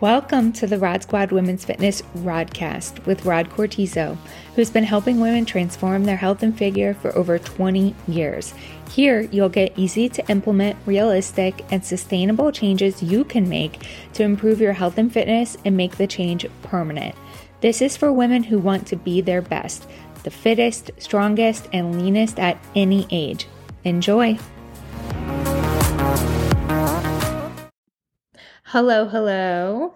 Welcome to the Rod Squad Women's Fitness Rodcast with Rod Cortizo, who's been helping women transform their health and figure for over 20 years. Here, you'll get easy to implement, realistic, and sustainable changes you can make to improve your health and fitness and make the change permanent. This is for women who want to be their best, the fittest, strongest, and leanest at any age. Enjoy! Hello, hello.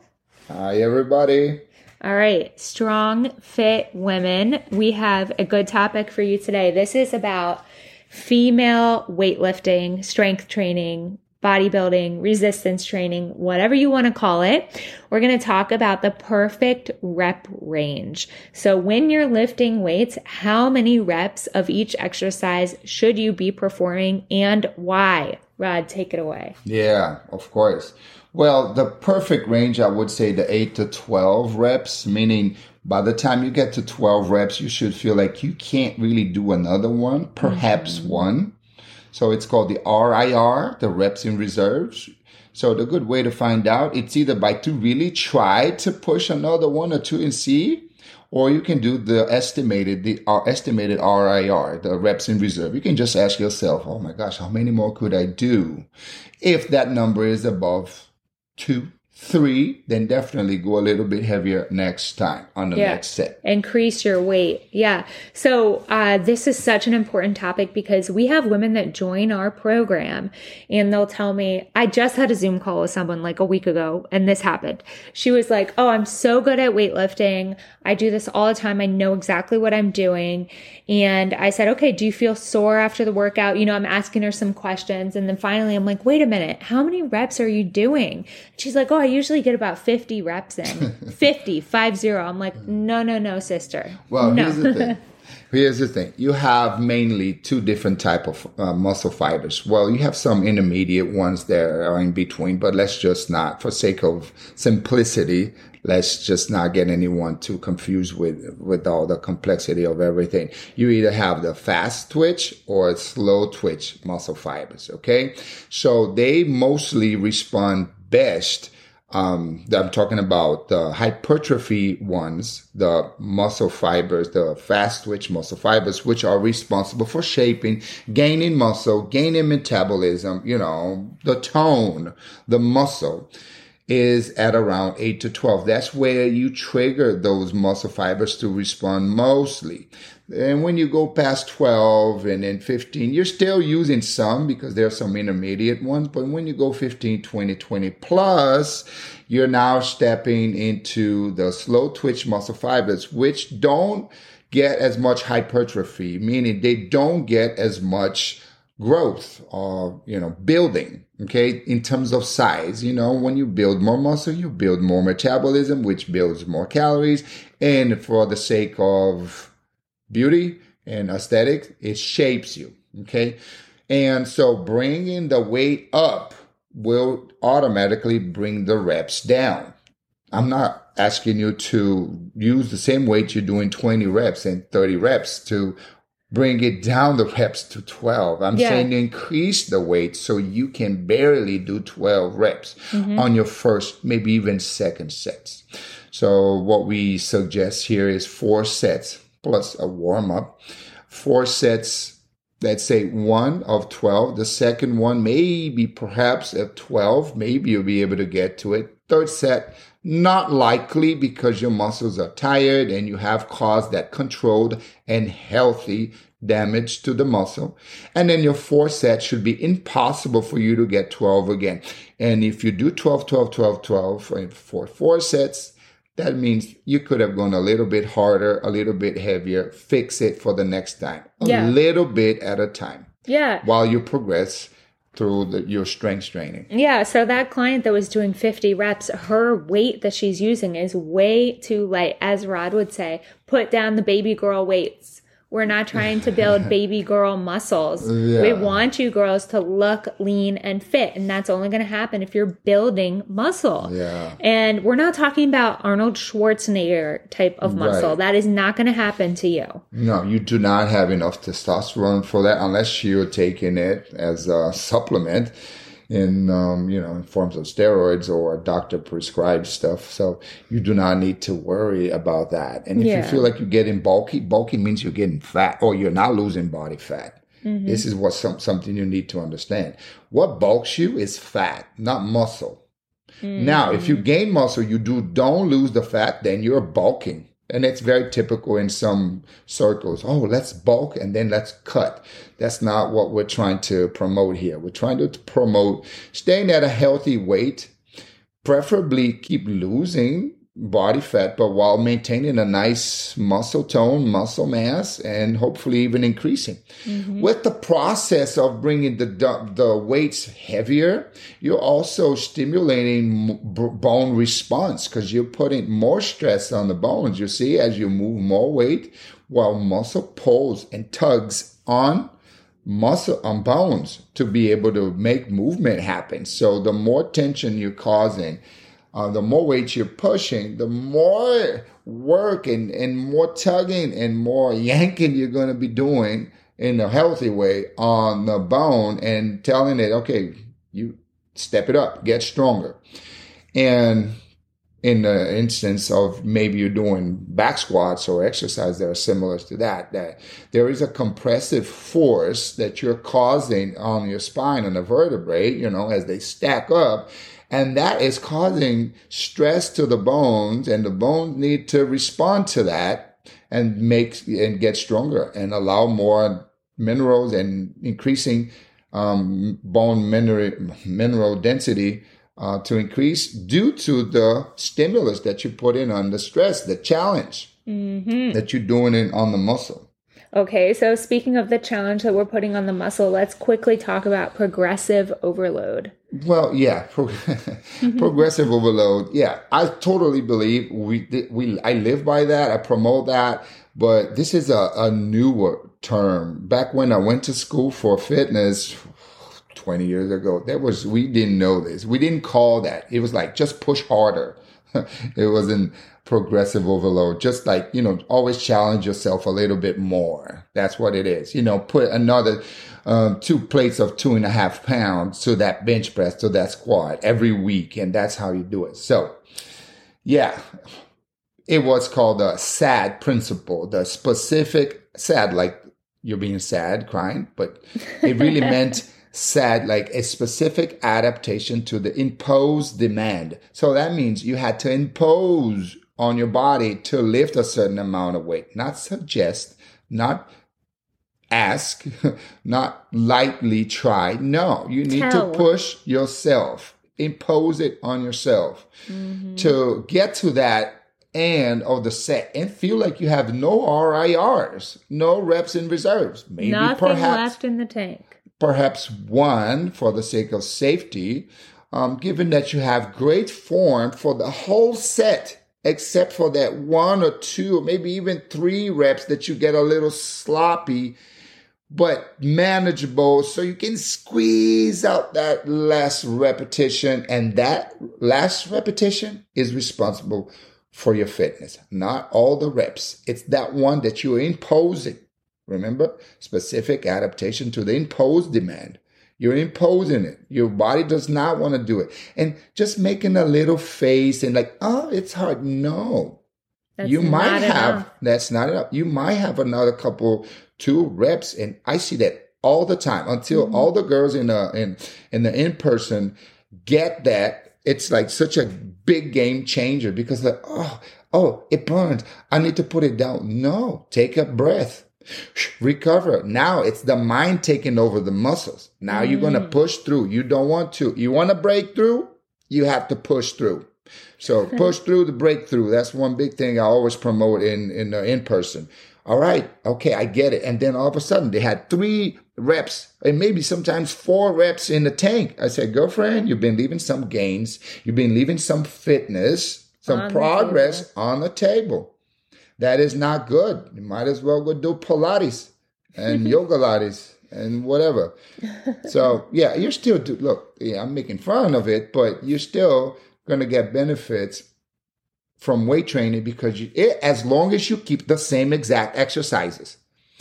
Hi, everybody. All right, strong, fit women. We have a good topic for you today. This is about female weightlifting, strength training, bodybuilding, resistance training, whatever you want to call it. We're going to talk about the perfect rep range. So when you're lifting weights, how many reps of each exercise should you be performing and why? Rod, take it away. Yeah, of course. Well, the perfect range, I would say the 8 to 12 reps, meaning by the time you get to 12 reps, you should feel like you can't really do another one, perhaps mm-hmm. one. So it's called the RIR, the reps in reserves. So the good way to find out, it's either by to really try to push another one or two and see, or you can do the estimated, the uh, estimated RIR, the reps in reserve. You can just ask yourself, oh my gosh, how many more could I do? If that number is above two, three, then definitely go a little bit heavier next time on the yeah. next set. Increase your weight. Yeah. So uh, this is such an important topic because we have women that join our program and they'll tell me, I just had a Zoom call with someone like a week ago and this happened. She was like, Oh, I'm so good at weightlifting. I do this all the time. I know exactly what I'm doing. And I said, okay, do you feel sore after the workout? You know, I'm asking her some questions. And then finally I'm like, wait a minute, how many reps are you doing? She's like, oh, I usually get about 50 reps in. 50, five zero. I'm like, no, no, no, sister. Well, no. here's the thing. Here's the thing. You have mainly two different type of uh, muscle fibers. Well, you have some intermediate ones there are in between, but let's just not, for sake of simplicity, let's just not get anyone too confused with with all the complexity of everything you either have the fast twitch or slow twitch muscle fibers okay so they mostly respond best um, I'm talking about the hypertrophy ones, the muscle fibers, the fast twitch muscle fibers, which are responsible for shaping, gaining muscle, gaining metabolism, you know, the tone, the muscle is at around 8 to 12. That's where you trigger those muscle fibers to respond mostly. And when you go past 12 and then 15, you're still using some because there are some intermediate ones. But when you go 15, 20, 20 plus, you're now stepping into the slow twitch muscle fibers, which don't get as much hypertrophy, meaning they don't get as much growth or, you know, building. Okay. In terms of size, you know, when you build more muscle, you build more metabolism, which builds more calories. And for the sake of beauty and aesthetics, it shapes you. Okay. And so bringing the weight up will automatically bring the reps down. I'm not asking you to use the same weight you're doing 20 reps and 30 reps to bring it down the reps to 12. I'm yeah. saying increase the weight so you can barely do 12 reps mm-hmm. on your first, maybe even second sets. So what we suggest here is four sets plus a warm up, four sets. Let's say one of 12. The second one, maybe perhaps at 12. Maybe you'll be able to get to it. Third set, not likely because your muscles are tired and you have caused that controlled and healthy damage to the muscle. And then your four set should be impossible for you to get 12 again. And if you do 12, 12, 12, 12 for four sets, that means you could have gone a little bit harder, a little bit heavier, fix it for the next time, a yeah. little bit at a time. Yeah. While you progress through the, your strength training. Yeah. So that client that was doing 50 reps, her weight that she's using is way too light. As Rod would say, put down the baby girl weights. We're not trying to build baby girl muscles. Yeah. We want you girls to look lean and fit. And that's only going to happen if you're building muscle. Yeah. And we're not talking about Arnold Schwarzenegger type of muscle. Right. That is not going to happen to you. No, you do not have enough testosterone for that unless you're taking it as a supplement. In um, you know in forms of steroids or doctor prescribed stuff. So you do not need to worry about that. And if Yeah. you feel like you're getting bulky, bulky means you're getting fat or you're not losing body fat. This is what some, something you need to understand. What bulks you is fat, not muscle. Now, if you gain muscle, you do don't lose the fat, then you're bulking. And it's very typical in some circles. Oh, let's bulk and then let's cut. That's not what we're trying to promote here. We're trying to promote staying at a healthy weight, preferably keep losing body fat, but while maintaining a nice muscle tone, muscle mass, and hopefully even increasing. Mm-hmm. With the process of bringing the the weights heavier, you're also stimulating bone response because you're putting more stress on the bones. You see, as you move more weight, while muscle pulls and tugs on muscle on bones to be able to make movement happen. So the more tension you're causing, uh, the more weight you're pushing, the more work and, and more tugging and more yanking you're going to be doing in a healthy way on the bone and telling it, okay, you step it up, get stronger. And in the instance of maybe you're doing back squats or exercise that are similar to that, that there is a compressive force that you're causing on your spine and the vertebrae, you know, as they stack up. And that is causing stress to the bones and the bones need to respond to that and make and get stronger and allow more minerals and increasing um, bone mineral, mineral density uh, to increase due to the stimulus that you put in on the stress, the challenge that you're doing in, on the muscle. Okay, so speaking of the challenge that we're putting on the muscle, let's quickly talk about progressive overload. Well, yeah, pro- mm-hmm. progressive overload. Yeah, I totally believe we we I live by that. I promote that, but this is a, a newer term. Back when I went to school for fitness. 20 years ago that was we didn't know this we didn't call that it was like just push harder it wasn't progressive overload just like you know always challenge yourself a little bit more. That's what it is. You know put another um, two plates of two and a half pounds to that bench press to that squat every week and that's how you do it. So yeah it was called the sad principle the specific sad like you're being sad crying but it really meant sad like a specific adaptation to the imposed demand so that means you had to impose on your body to lift a certain amount of weight not suggest not ask not lightly try no you need Tell. to push yourself impose it on yourself mm-hmm. to get to that end of the set and feel like you have no RIRs, no reps in reserves. Maybe Nothing perhaps left in the tank. Perhaps one for the sake of safety, um, given that you have great form for the whole set, except for that one or two, or maybe even three reps that you get a little sloppy, but manageable. So you can squeeze out that last repetition. And that last repetition is responsible for your fitness, not all the reps. It's that one that you're imposing. Remember, specific adaptation to the imposed demand. You're imposing it. Your body does not want to do it. And just making a little face and like, oh, it's hard. No. That's you might have, enough. that's not enough. You might have another couple, two reps. And I see that all the time until Mm-hmm. all the girls in the, in, in the in-person get that. It's like such a big game changer because like, oh, oh, it burns. I need to put it down. No, take a breath recover. Now it's the mind taking over the muscles. Now you're going to push through. You don't want to. You want to break through? You have to push through. So push through the breakthrough. That's one big thing I always promote in in uh, in person. All right, okay, I get it. And then all of a sudden they had three reps and maybe sometimes four reps in the tank. I said, girlfriend, you've been leaving some gains. You've been leaving some fitness, some On the progress on the table. That is not good. You might as well go do Pilates and yoga Pilates and whatever. So yeah, you're still do, look. Yeah, I'm making fun of it, but you're still going to get benefits from weight training because you, it, as long as you keep the same exact exercises.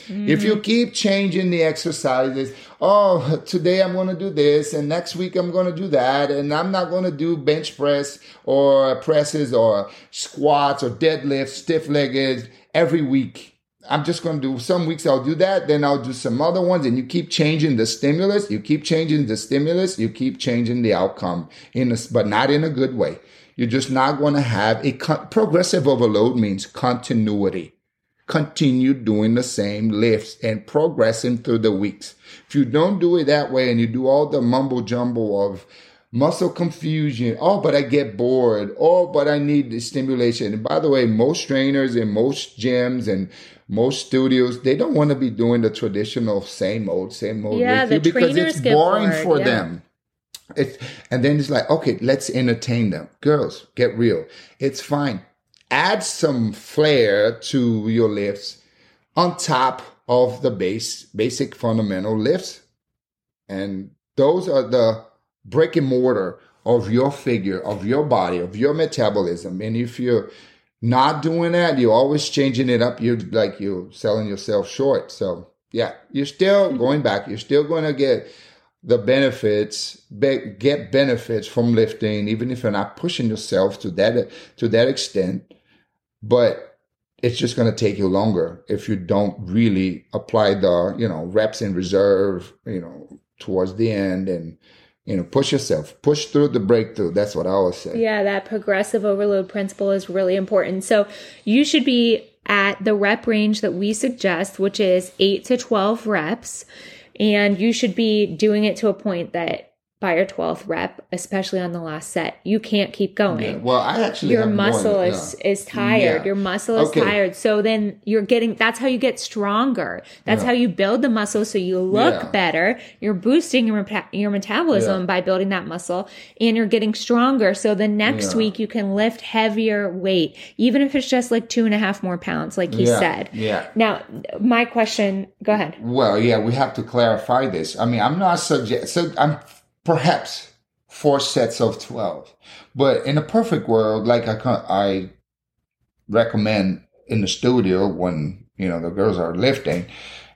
If you keep changing the exercises, oh, today I'm going to do this and next week I'm going to do that and I'm not going to do bench press or presses or squats or deadlifts, stiff legged every week. I'm just going to do some weeks I'll do that, then I'll do some other ones and you keep changing the stimulus, you keep changing the stimulus, you keep changing the outcome in a, but not in a good way. You're just not going to have a con- progressive overload means continuity continue doing the same lifts and progressing through the weeks. If you don't do it that way and you do all the mumble jumble of muscle confusion, oh, but I get bored, oh, but I need the stimulation. And by the way, most trainers in most gyms and most studios, they don't want to be doing the traditional same old, same old Yeah, with you because it's boring bored, for yeah. them. It's, and then it's like, okay, let's entertain them. Girls, get real. It's fine. Add some flair to your lifts on top of the base, basic fundamental lifts. And those are the brick and mortar of your figure, of your body, of your metabolism. And if you're not doing that, you're always changing it up. You're like you're selling yourself short. So yeah, you're still going back. You're still going to get the benefits, be, get benefits from lifting, even if you're not pushing yourself to that to that extent. But it's just going to take you longer if you don't really apply the you know reps in reserve, you know, towards the end and you know push yourself, push through the breakthrough. That's what I always say. Yeah, that progressive overload principle is really important. So you should be at the rep range that we suggest, which is 8 to 12 reps. And you should be doing it to a point that by your 12th rep, especially on the last set, you can't keep going. Yeah, Well, I actually Your muscle than- is yeah. is tired. Yeah. Your muscle is Okay. tired. So then you're getting that's how you get stronger. That's how you build the muscle so you look better. You're boosting your your metabolism by building that muscle and you're getting stronger. So the next week you can lift heavier weight, even if it's just like two and a half more pounds, like he said. yeah. Now, my question, go ahead. Well, yeah, we have to clarify this. I mean, I'm not suggest so I'm perhaps four sets of twelve, but in a perfect world, like I I recommend in the studio when you know the girls are lifting,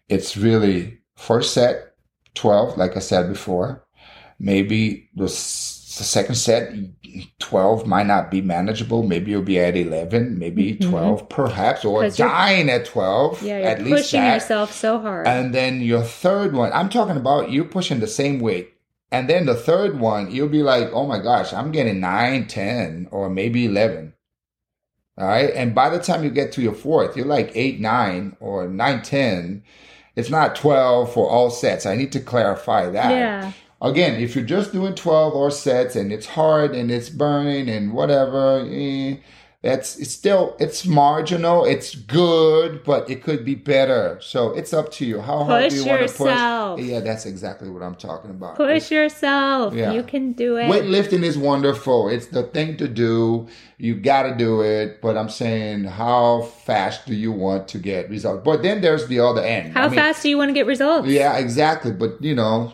it's really first set twelve, like I said before. Maybe the, s- the second set 12 might not be manageable. Maybe you'll be at 11, maybe Mhm. 12, perhaps, or dying at 12. Yeah, you're at least pushing that. yourself so hard. And then your third one, I'm talking about you pushing the same weight. And then the third one, you'll be like, oh my gosh, I'm getting 9, 10, or maybe 11. All right. And by the time you get to your fourth, you're like 8, 9, or 9, 10. It's not 12 for all sets. I need to clarify that. yeah. Again, if you're just doing 12 or sets and it's hard and it's burning and whatever, eh, that's it's still it's marginal. It's good, but it could be better. So it's up to you. How hard do you want to push? Yeah, that's exactly what I'm talking about. Push yourself. Yeah. You can do it. Weightlifting is wonderful. It's the thing to do. You got to do it. But I'm saying, how fast do you want to get results? But then there's the other end. How I mean, fast do you want to get results? yeah, exactly. But you know,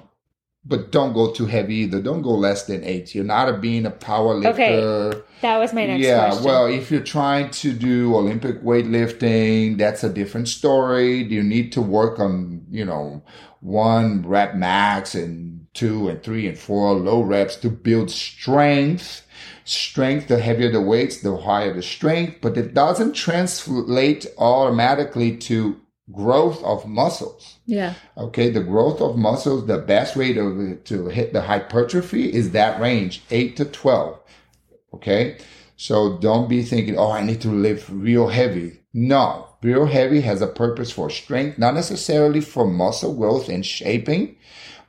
but don't go too heavy either. Don't go less than eight. You're not a, being a power lifter. Okay, That was my next yeah, question. well, if you're trying to do Olympic weightlifting, that's a different story. You need to work on, you know, one rep max and two and three and four low reps to build strength. Strength, the heavier the weights, the higher the strength, but it doesn't translate automatically to growth of muscles. yeah. Okay, the growth of muscles, the best way to, to hit the hypertrophy is that range, 8 to 12. Okay, so don't be thinking, oh, I need to lift real heavy. No, real heavy has a purpose for strength, not necessarily for muscle growth and shaping.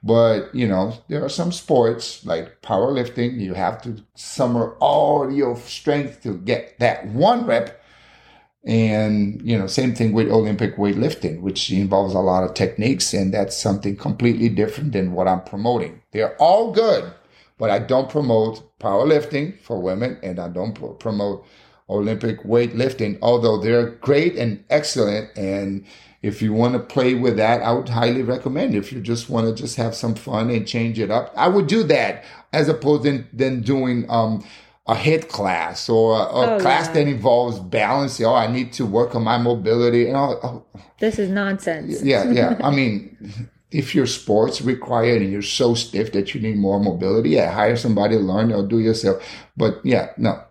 But, you know, there are some sports like powerlifting, you have to summer all your strength to get that one rep and, you know, same thing with Olympic weightlifting, which involves a lot of techniques. And that's something completely different than what I'm promoting. They're all good, but I don't promote powerlifting for women and I don't pro- promote Olympic weightlifting, although they're great and excellent. And if you want to play with that, I would highly recommend. If you just want to just have some fun and change it up, I would do that as opposed to than doing, um, a HIIT class or a, a Oh, class yeah. that involves balance. Oh, I need to work on my mobility. And all, oh, This is nonsense. yeah, yeah. I mean, if your sports required and you're so stiff that you need more mobility, yeah, hire somebody to learn or do yourself. But yeah, no.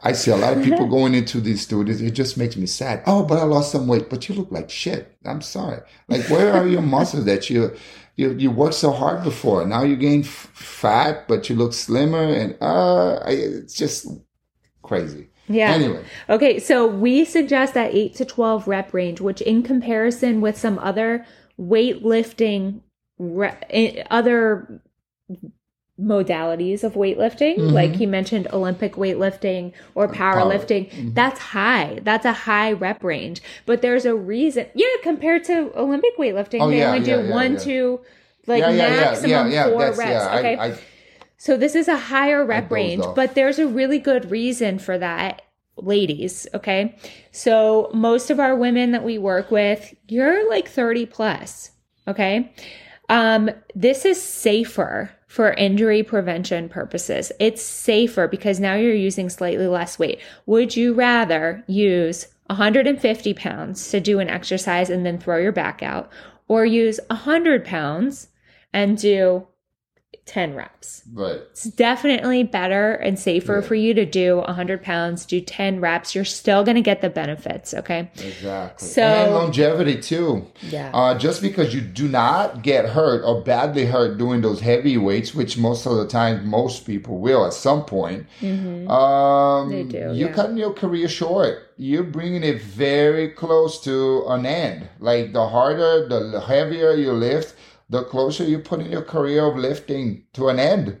I see a lot of people going into these studios. It just makes me sad. Oh, but I lost some weight. But you look like shit. I'm sorry. Like, where are your muscles that you you you worked so hard before? Now you gain f- fat, but you look slimmer, and uh, I, it's just crazy. Yeah. Anyway, Okay, so we suggest that 8 to 12 rep range, which in comparison with some other weightlifting, re- eh, other modalities of weightlifting, Mm-hmm. like he mentioned Olympic weightlifting or powerlifting, Mm-hmm. that's high. That's a high rep range. But there's a reason. Yeah, compared to Olympic weightlifting, Oh, they yeah, only do yeah, one, two, like yeah, yeah, yeah, maximum yeah, yeah. four That's reps. yeah. okay. I, I, So this is a higher rep range, off. but there's a really good reason for that, ladies. Okay. So most of our women that we work with, you're like 30 plus. Okay. Um, this is safer for injury prevention purposes. It's safer because now you're using slightly less weight. Would you rather use 150 pounds to do an exercise and then throw your back out or use 100 pounds and do 10 reps? right. It's definitely better and safer for you to do 100 pounds, do 10 reps. You're still going to get the benefits. Okay. Exactly. So- and longevity too. Yeah. Uh, just because you do not get hurt or badly hurt doing those heavy weights, which most of the time most people will at some point, um, They do, You're yeah. cutting your career short. You're bringing it very close to an end. Like the harder, the heavier you lift, the closer you put in your career of lifting to an end.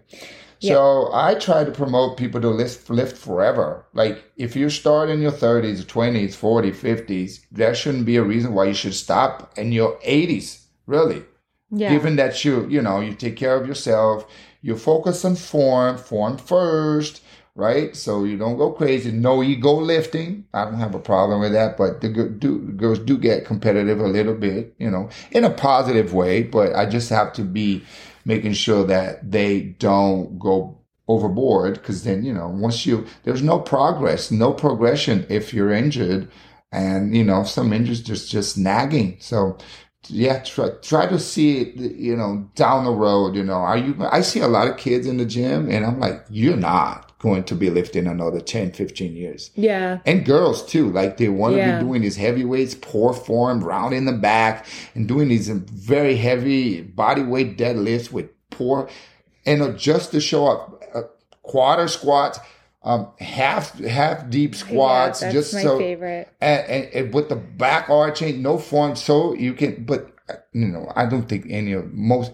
So I try to promote people to lift, lift forever. Like if you start in your 30s, 20s, 40s, 50s, there shouldn't be a reason why you should stop in your 80s, really. Yeah. Given that you, you know, you take care of yourself, you focus on form, form first, right? So you don't go crazy. No ego lifting. I don't have a problem with that, but the do, girls do get competitive a little bit, you know, in a positive way. But I just have to be making sure that they don't go overboard because then you know once you there's no progress no progression if you're injured and you know some injuries just just nagging so yeah try, try to see it you know down the road you know are you i see a lot of kids in the gym and i'm like you're not going to be lifting another 10 15 years yeah. and girls too like they want to Yeah. be doing these heavyweights poor form round in the back and doing these very heavy body weight deadlifts with poor and uh, just to show up uh, quarter squats um half half deep squats yeah, that's just my so favorite. and, and, and with the back arching no form so you can but uh, you know i don't think any of most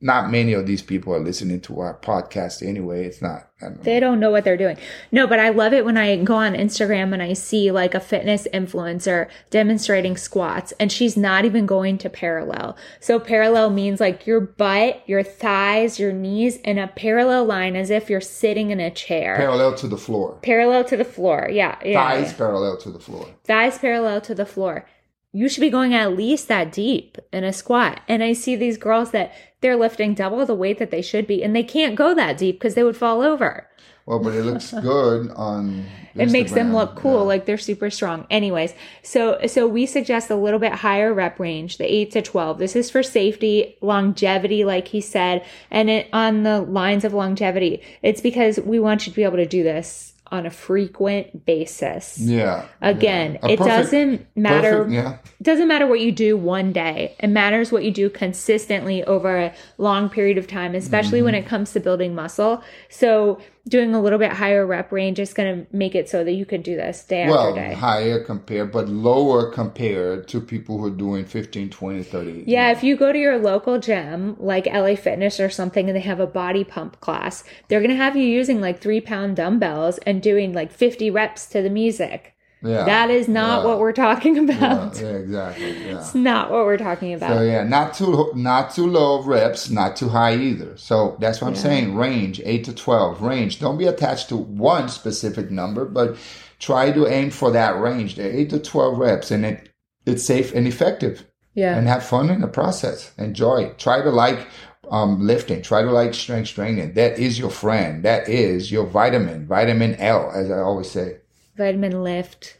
not many of these people are listening to our podcast anyway it's not don't. They don't know what they're doing. No, but I love it when I go on Instagram and I see like a fitness influencer demonstrating squats and she's not even going to parallel. So parallel means like your butt, your thighs, your knees in a parallel line as if you're sitting in a chair. parallel to the floor parallel to the floor. Yeah. Yeah. thighs yeah. parallel to the floor thighs parallel to the floor. You should be going at least that deep in a squat. And I see these girls that they're lifting double the weight that they should be, and they can't go that deep because they would fall over. Well, but it looks good on. It makes them look cool, Yeah. like they're super strong. Anyways, so so we suggest a little bit higher rep range, the eight to twelve. This is for safety, longevity, like he said, and it on the lines of longevity. It's because we want you to be able to do this on a frequent basis. yeah. Again, yeah. It perfect- doesn't matter. perfect- yeah. It doesn't matter what you do one day. It matters what you do consistently over a long period of time, especially when Mm-hmm. it comes to building muscle. So, doing a little bit higher rep range is going to make it so that you can do this day Well, after day. higher compared, but lower compared to people who are doing 15, 20, 30. Yeah, if you go to your local gym, like LA Fitness or something, and they have a body pump class, they're going to have you using like three pound dumbbells and doing like 50 reps to the music. Yeah. That is not Yeah. what we're talking about. yeah, exactly. Yeah. It's not what we're talking about. So yeah, not too not too low reps, not too high either. So that's what I'm saying. Range eight to twelve. Range. Don't be attached to one specific number, but try to aim for that range. The eight to twelve reps, and it it's safe and effective. yeah. and have fun in the process. Enjoy. Try to like um, lifting. Try to like strength training. That is your friend. That is your vitamin, vitamin L, as I always say. Vitamin lift.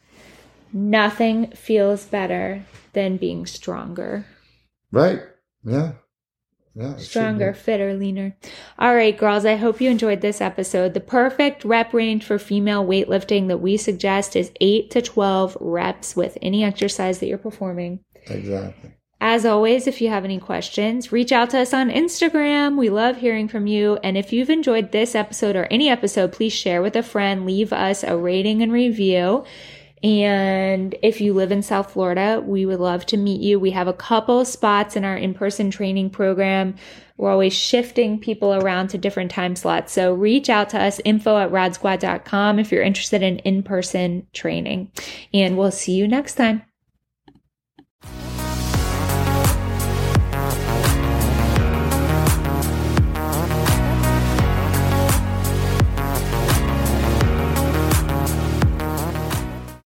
Nothing feels better than being stronger. Right. Yeah. Yeah, Stronger, fitter, leaner. All right, girls, I hope you enjoyed this episode. The perfect rep range for female weightlifting that we suggest is 8 to 12 reps with any exercise that you're performing. Exactly. As always, if you have any questions, reach out to us on Instagram. We love hearing from you. And if you've enjoyed this episode or any episode, please share with a friend, leave us a rating and review. And if you live in South Florida, we would love to meet you. We have a couple spots in our in person training program. We're always shifting people around to different time slots. So reach out to us, info at rodsquad.com if you're interested in in person training. And we'll see you next time.